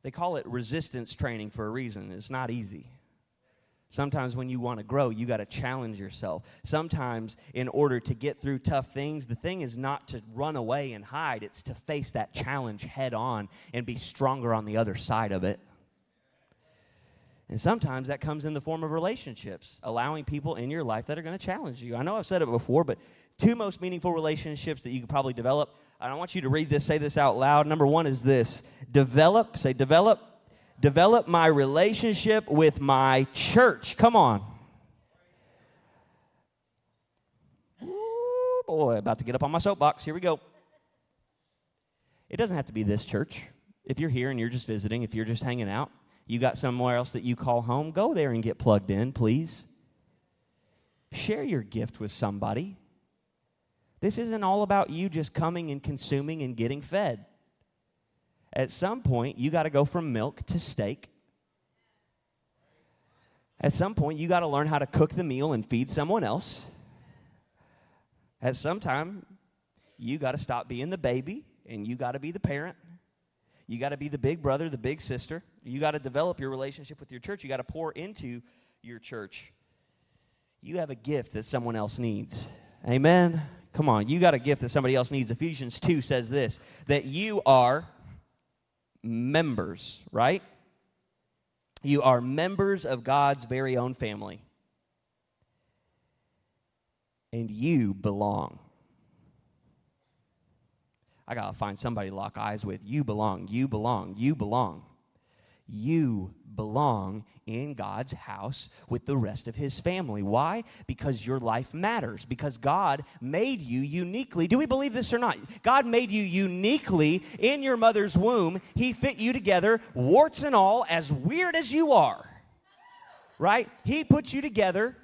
They call it resistance training for a reason. It's not easy. Sometimes when you want to grow, you got to challenge yourself. Sometimes, in order to get through tough things, the thing is not to run away and hide, it's to face that challenge head on and be stronger on the other side of it. And sometimes that comes in the form of relationships, allowing people in your life that are going to challenge you. I know I've said it before, but two most meaningful relationships that you could probably develop. I want you to read this, say this out loud. Number one is this develop, say, develop, develop my relationship with my church. Come on. Ooh, boy, about to get up on my soapbox. Here we go. It doesn't have to be this church. If you're here and you're just visiting, if you're just hanging out, you got somewhere else that you call home, go there and get plugged in, please. Share your gift with somebody. This isn't all about you just coming and consuming and getting fed. At some point, you got to go from milk to steak. At some point, you got to learn how to cook the meal and feed someone else. At some time, you got to stop being the baby and you got to be the parent. You got to be the big brother, the big sister. You got to develop your relationship with your church. You got to pour into your church. You have a gift that someone else needs. Amen. Come on, you got a gift that somebody else needs. Ephesians 2 says this that you are members, right? You are members of God's very own family. And you belong. I got to find somebody to lock eyes with. You belong. You belong. You belong. You belong in God's house with the rest of his family. Why? Because your life matters. Because God made you uniquely. Do we believe this or not? God made you uniquely in your mother's womb. He fit you together, warts and all, as weird as you are. Right? He put you together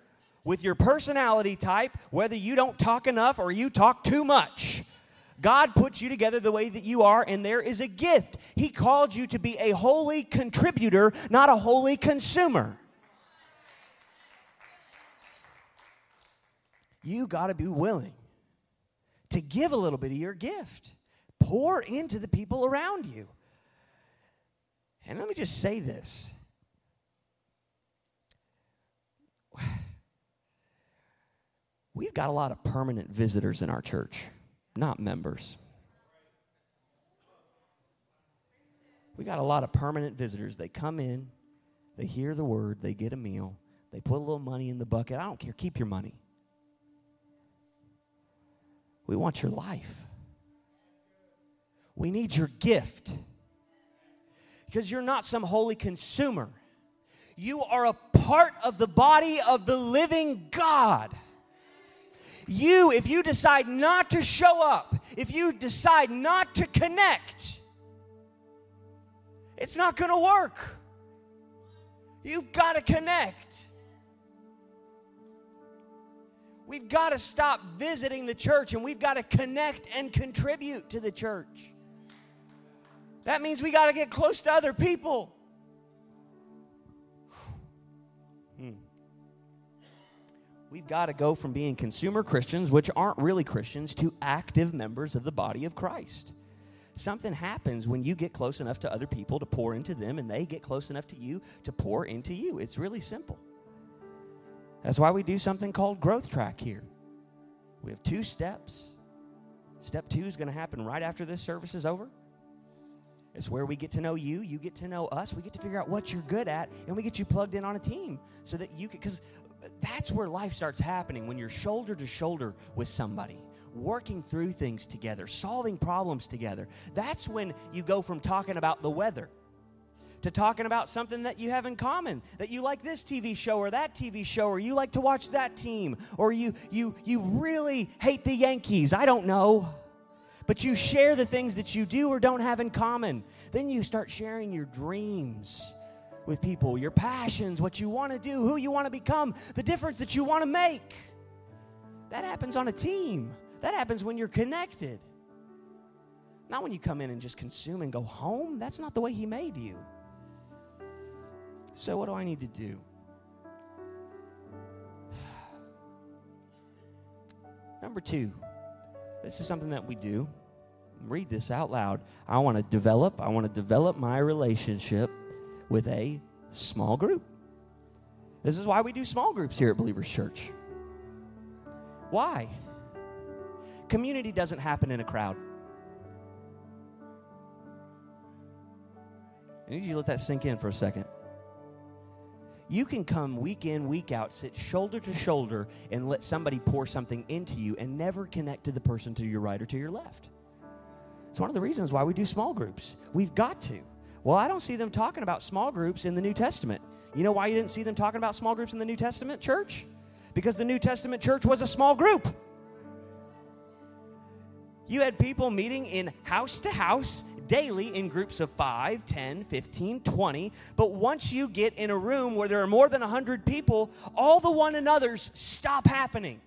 with your personality type, whether you don't talk enough or you talk too much. God puts you together the way that you are, and there is a gift. He called you to be a holy contributor, not a holy consumer. You got to be willing to give a little bit of your gift, pour into the people around you. And let me just say this. We've got a lot of permanent visitors in our church not members. We got a lot of permanent visitors. They come in, they hear the word, they get a meal, they put a little money in the bucket. I don't care, keep your money. We want your life. We need your gift. Because you're not some holy consumer. You are a part of the body of the living God. You, if you decide not to show up, if you decide not to connect, it's not going to work. You've got to connect. We've got to stop visiting the church and we've got to connect and contribute to the church. That means we got to get close to other people. We've got to go from being consumer Christians, which aren't really Christians, to active members of the body of Christ. Something happens when you get close enough to other people to pour into them, and they get close enough to you to pour into you. It's really simple. That's why we do something called Growth Track here. We have two steps. Step two is going to happen right after this service is over. It's where we get to know you, you get to know us, we get to figure out what you're good at, and we get you plugged in on a team so that you can, because that's where life starts happening when you're shoulder to shoulder with somebody working through things together, solving problems together. That's when you go from talking about the weather to talking about something that you have in common that you like this TV show or that TV show or you like to watch that team or you you you really hate the Yankees. I don't know. But you share the things that you do or don't have in common. Then you start sharing your dreams with people, your passions, what you want to do, who you want to become, the difference that you want to make. That happens on a team. That happens when you're connected. Not when you come in and just consume and go home. That's not the way He made you. So, what do I need to do? Number two, this is something that we do. Read this out loud. I want to develop, I want to develop my relationship with a small group. This is why we do small groups here at Believers Church. Why? Community doesn't happen in a crowd. I need you to let that sink in for a second. You can come week in, week out, sit shoulder to shoulder, and let somebody pour something into you and never connect to the person to your right or to your left. It's one of the reasons why we do small groups. We've got to. Well, I don't see them talking about small groups in the New Testament. You know why you didn't see them talking about small groups in the New Testament church? Because the New Testament church was a small group. You had people meeting in house to house daily in groups of 5, 10, 15, 20. But once you get in a room where there are more than 100 people, all the one another's stop happening.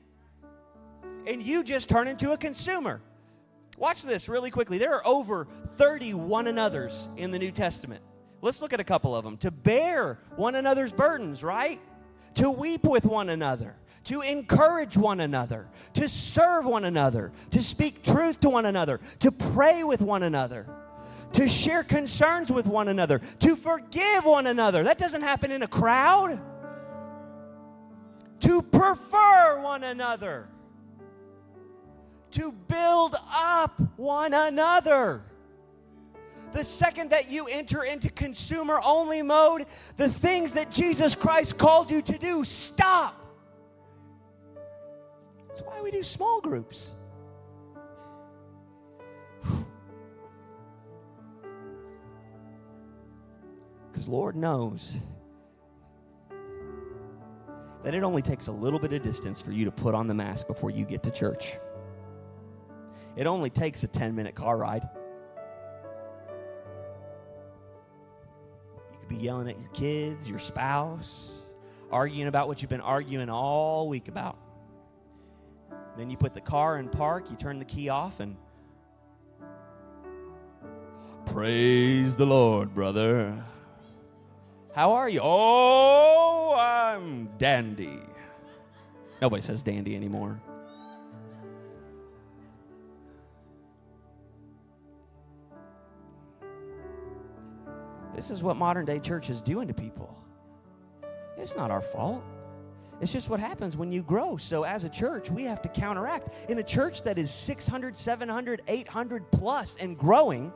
And you just turn into a consumer. Watch this really quickly. There are over 30 one another's in the New Testament. Let's look at a couple of them. To bear one another's burdens, right? To weep with one another to encourage one another, to serve one another, to speak truth to one another, to pray with one another, to share concerns with one another, to forgive one another. That doesn't happen in a crowd. To prefer one another, to build up one another. The second that you enter into consumer only mode, the things that Jesus Christ called you to do stop. That's why we do small groups. Because Lord knows that it only takes a little bit of distance for you to put on the mask before you get to church. It only takes a 10 minute car ride. You could be yelling at your kids, your spouse, arguing about what you've been arguing all week about. Then you put the car in park, you turn the key off, and praise the Lord, brother. How are you? Oh, I'm dandy. Nobody says dandy anymore. This is what modern day church is doing to people. It's not our fault. It's just what happens when you grow. So, as a church, we have to counteract. In a church that is 600, 700, 800 plus and growing,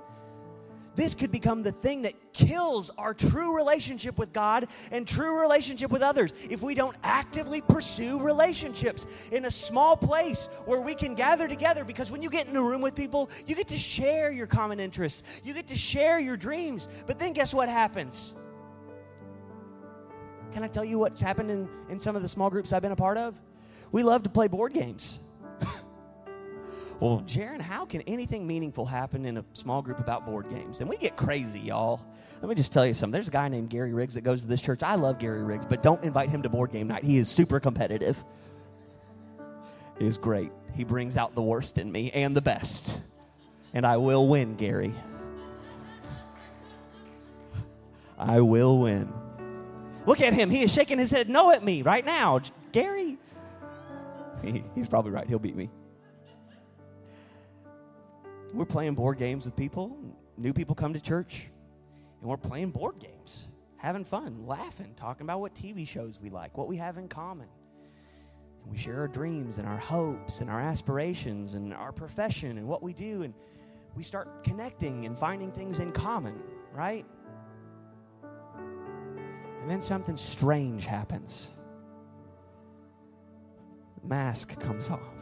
this could become the thing that kills our true relationship with God and true relationship with others if we don't actively pursue relationships in a small place where we can gather together. Because when you get in a room with people, you get to share your common interests, you get to share your dreams. But then guess what happens? Can I tell you what's happened in, in some of the small groups I've been a part of? We love to play board games. Well, Jaron, how can anything meaningful happen in a small group about board games? And we get crazy, y'all. Let me just tell you something. There's a guy named Gary Riggs that goes to this church. I love Gary Riggs, but don't invite him to board game night. He is super competitive. He is great. He brings out the worst in me and the best. And I will win, Gary. I will win. Look at him. He is shaking his head no at me right now. Gary. He, he's probably right. He'll beat me. We're playing board games with people. New people come to church, and we're playing board games, having fun, laughing, talking about what TV shows we like, what we have in common. And we share our dreams and our hopes and our aspirations and our profession and what we do. And we start connecting and finding things in common, right? And then something strange happens. Mask comes off.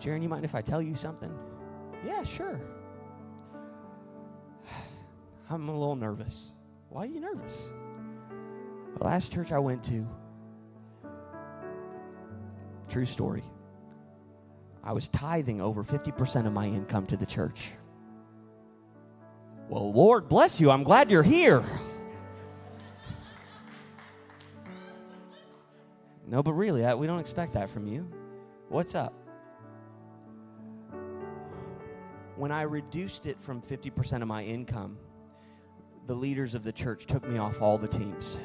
Jaron, you mind if I tell you something? Yeah, sure. I'm a little nervous. Why are you nervous? The last church I went to, true story, I was tithing over 50% of my income to the church. Well, Lord bless you. I'm glad you're here. No, but really, I, we don't expect that from you. What's up? When I reduced it from 50% of my income, the leaders of the church took me off all the teams.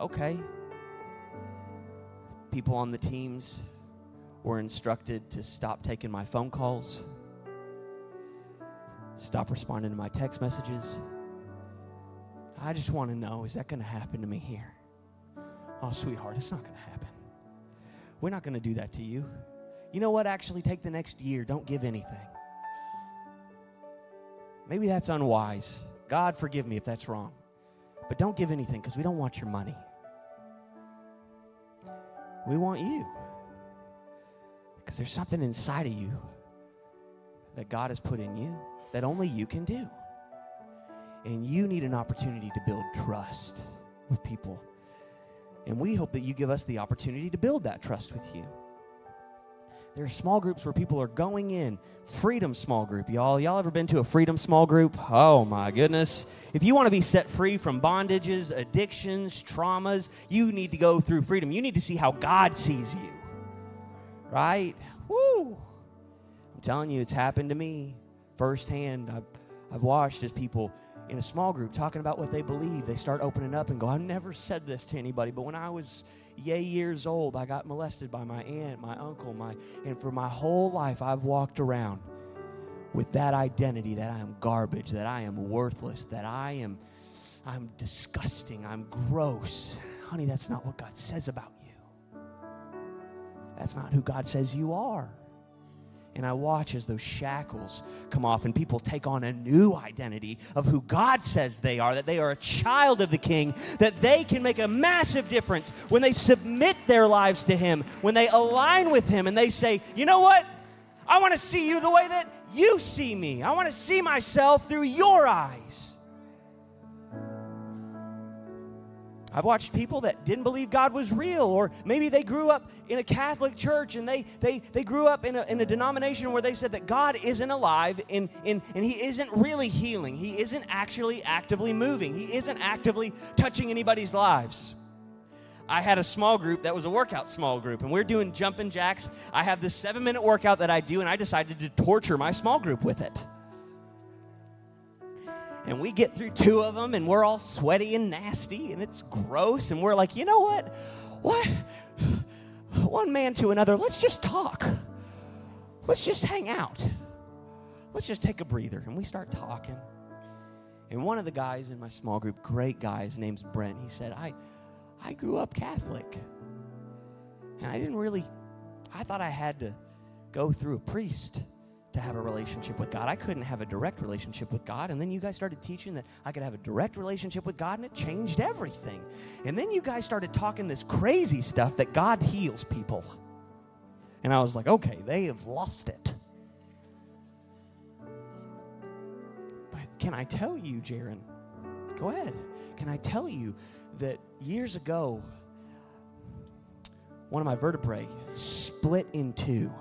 Okay. People on the teams were instructed to stop taking my phone calls, stop responding to my text messages. I just want to know is that going to happen to me here? Oh, sweetheart, it's not going to happen. We're not going to do that to you. You know what? Actually, take the next year. Don't give anything. Maybe that's unwise. God, forgive me if that's wrong. But don't give anything because we don't want your money. We want you. Because there's something inside of you that God has put in you that only you can do. And you need an opportunity to build trust with people. And we hope that you give us the opportunity to build that trust with you. There are small groups where people are going in. Freedom small group, y'all. Y'all ever been to a freedom small group? Oh my goodness. If you want to be set free from bondages, addictions, traumas, you need to go through freedom. You need to see how God sees you. Right? Woo! I'm telling you, it's happened to me firsthand. I've, I've watched as people in a small group talking about what they believe, they start opening up and go, I've never said this to anybody, but when I was yay years old, I got molested by my aunt, my uncle, my and for my whole life I've walked around with that identity that I am garbage, that I am worthless, that I am I'm disgusting, I'm gross. Honey, that's not what God says about you. That's not who God says you are. And I watch as those shackles come off and people take on a new identity of who God says they are, that they are a child of the King, that they can make a massive difference when they submit their lives to Him, when they align with Him and they say, you know what? I want to see you the way that you see me. I want to see myself through your eyes. I've watched people that didn't believe God was real, or maybe they grew up in a Catholic church and they, they, they grew up in a, in a denomination where they said that God isn't alive and, and, and He isn't really healing. He isn't actually actively moving, He isn't actively touching anybody's lives. I had a small group that was a workout small group, and we're doing jumping jacks. I have this seven minute workout that I do, and I decided to torture my small group with it and we get through two of them and we're all sweaty and nasty and it's gross and we're like you know what? What? One man to another let's just talk. Let's just hang out. Let's just take a breather. And we start talking. And one of the guys in my small group great guy his name's brent he said i i grew up catholic. And i didn't really i thought i had to go through a priest to have a relationship with God. I couldn't have a direct relationship with God. And then you guys started teaching that I could have a direct relationship with God, and it changed everything. And then you guys started talking this crazy stuff that God heals people. And I was like, okay, they have lost it. But can I tell you, Jaron? Go ahead. Can I tell you that years ago, one of my vertebrae split in two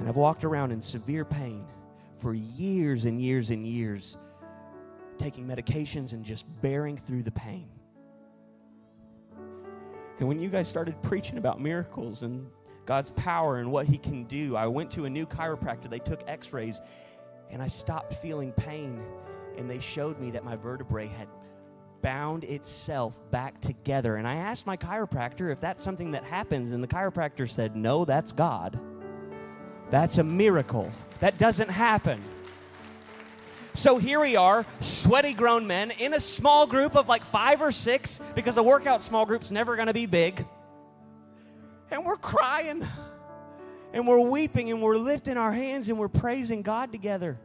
and I've walked around in severe pain for years and years and years, taking medications and just bearing through the pain. And when you guys started preaching about miracles and God's power and what He can do, I went to a new chiropractor. They took x rays, and I stopped feeling pain. And they showed me that my vertebrae had bound itself back together. And I asked my chiropractor if that's something that happens, and the chiropractor said, No, that's God. That's a miracle. That doesn't happen. So here we are, sweaty grown men in a small group of like five or six, because a workout small group's never going to be big. And we're crying, and we're weeping, and we're lifting our hands, and we're praising God together.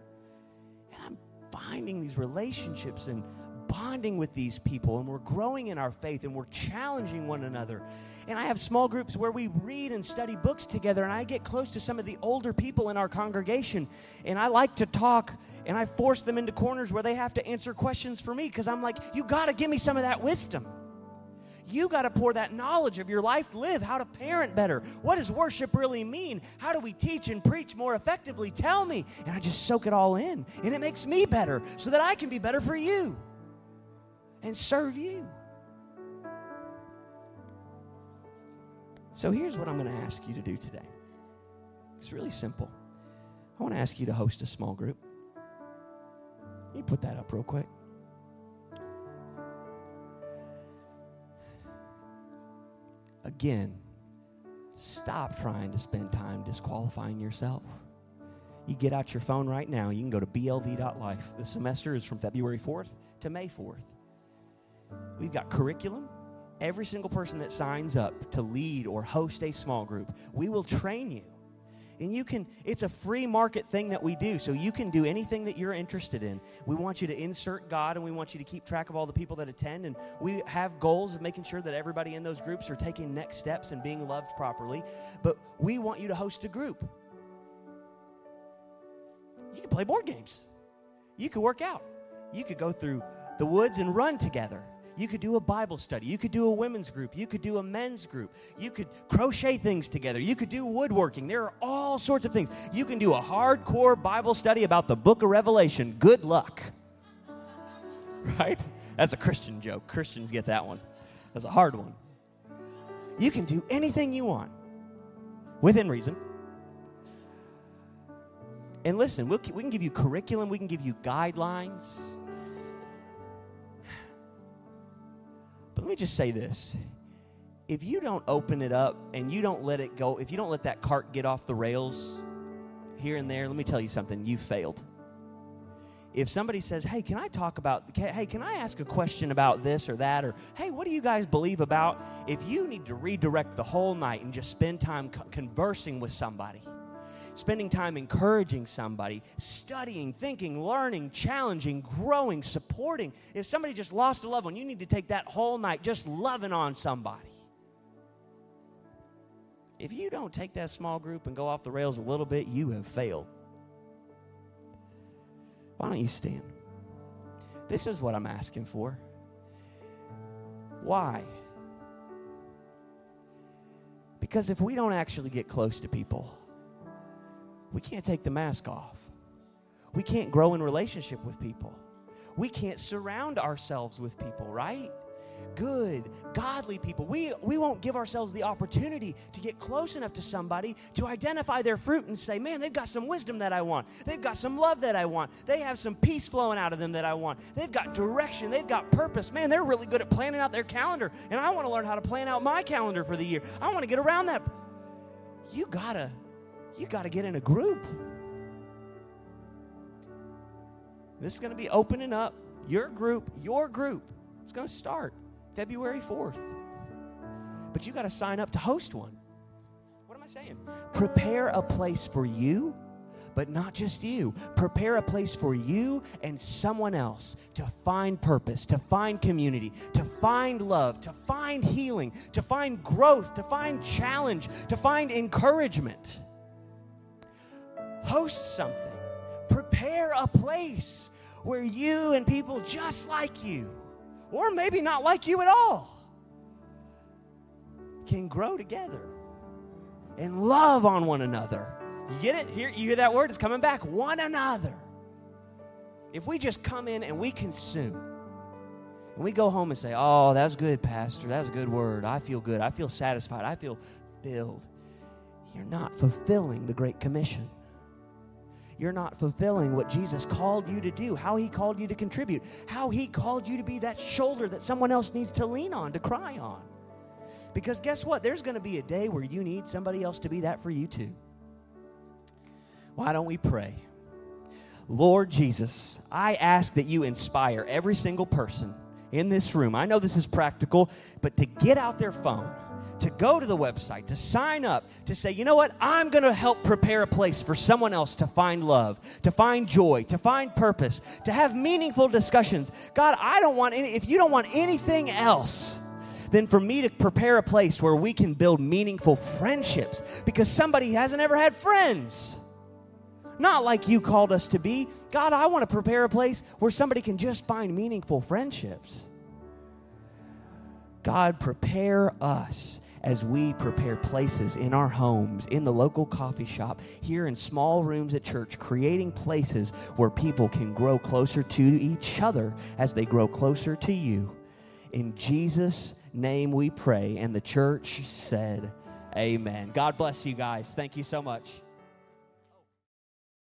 And I'm finding these relationships and bonding with these people, and we're growing in our faith, and we're challenging one another. And I have small groups where we read and study books together, and I get close to some of the older people in our congregation, and I like to talk, and I force them into corners where they have to answer questions for me because I'm like, you got to give me some of that wisdom. You got to pour that knowledge of your life live, how to parent better. What does worship really mean? How do we teach and preach more effectively? Tell me. And I just soak it all in. And it makes me better so that I can be better for you and serve you. So here's what I'm going to ask you to do today. It's really simple. I want to ask you to host a small group. You put that up real quick? Again, stop trying to spend time disqualifying yourself. You get out your phone right now. You can go to blv.life. The semester is from February 4th to May 4th. We've got curriculum, every single person that signs up to lead or host a small group, we will train you. And you can, it's a free market thing that we do. So you can do anything that you're interested in. We want you to insert God and we want you to keep track of all the people that attend. And we have goals of making sure that everybody in those groups are taking next steps and being loved properly. But we want you to host a group. You can play board games, you could work out, you could go through the woods and run together. You could do a Bible study. You could do a women's group. You could do a men's group. You could crochet things together. You could do woodworking. There are all sorts of things. You can do a hardcore Bible study about the book of Revelation. Good luck. Right? That's a Christian joke. Christians get that one. That's a hard one. You can do anything you want within reason. And listen, we'll, we can give you curriculum, we can give you guidelines. Let me just say this. If you don't open it up and you don't let it go, if you don't let that cart get off the rails here and there, let me tell you something, you failed. If somebody says, "Hey, can I talk about hey, can I ask a question about this or that or hey, what do you guys believe about?" If you need to redirect the whole night and just spend time conversing with somebody, spending time encouraging somebody, studying, thinking, learning, challenging, growing, supporting. If somebody just lost a loved one, you need to take that whole night just loving on somebody. If you don't take that small group and go off the rails a little bit, you have failed. Why don't you stand? This is what I'm asking for. Why? Because if we don't actually get close to people, we can't take the mask off. We can't grow in relationship with people. We can't surround ourselves with people, right? Good, godly people. We, we won't give ourselves the opportunity to get close enough to somebody to identify their fruit and say, man, they've got some wisdom that I want. They've got some love that I want. They have some peace flowing out of them that I want. They've got direction. They've got purpose. Man, they're really good at planning out their calendar. And I want to learn how to plan out my calendar for the year. I want to get around that. You got to you got to get in a group. This is going to be opening up your group, your group. It's going to start February 4th. But you got to sign up to host one. What am I saying? Prepare a place for you but not just you. Prepare a place for you and someone else to find purpose, to find community, to find love, to find healing, to find growth, to find challenge, to find encouragement host something, prepare a place where you and people just like you, or maybe not like you at all, can grow together and love on one another. You get it? Here, you hear that word? It's coming back. One another. If we just come in and we consume, and we go home and say, Oh, that's good, Pastor. That's a good word. I feel good. I feel satisfied. I feel filled. You're not fulfilling the Great Commission you're not fulfilling what Jesus called you to do, how He called you to contribute, how He called you to be that shoulder that someone else needs to lean on, to cry on. Because guess what? There's going to be a day where you need somebody else to be that for you too. Why don't we pray? Lord Jesus, I ask that you inspire every single person in this room. I know this is practical, but to get out their phone to go to the website, to sign up, to say, you know what, I'm going to help prepare a place for someone else to find love, to find joy, to find purpose, to have meaningful discussions. God, I don't want any, if you don't want anything else, then for me to prepare a place where we can build meaningful friendships because somebody hasn't ever had friends. Not like you called us to be. God, I want to prepare a place where somebody can just find meaningful friendships. God, prepare us as we prepare places in our homes, in the local coffee shop, here in small rooms at church, creating places where people can grow closer to each other as they grow closer to you. In Jesus' name we pray. And the church said, Amen. God bless you guys. Thank you so much.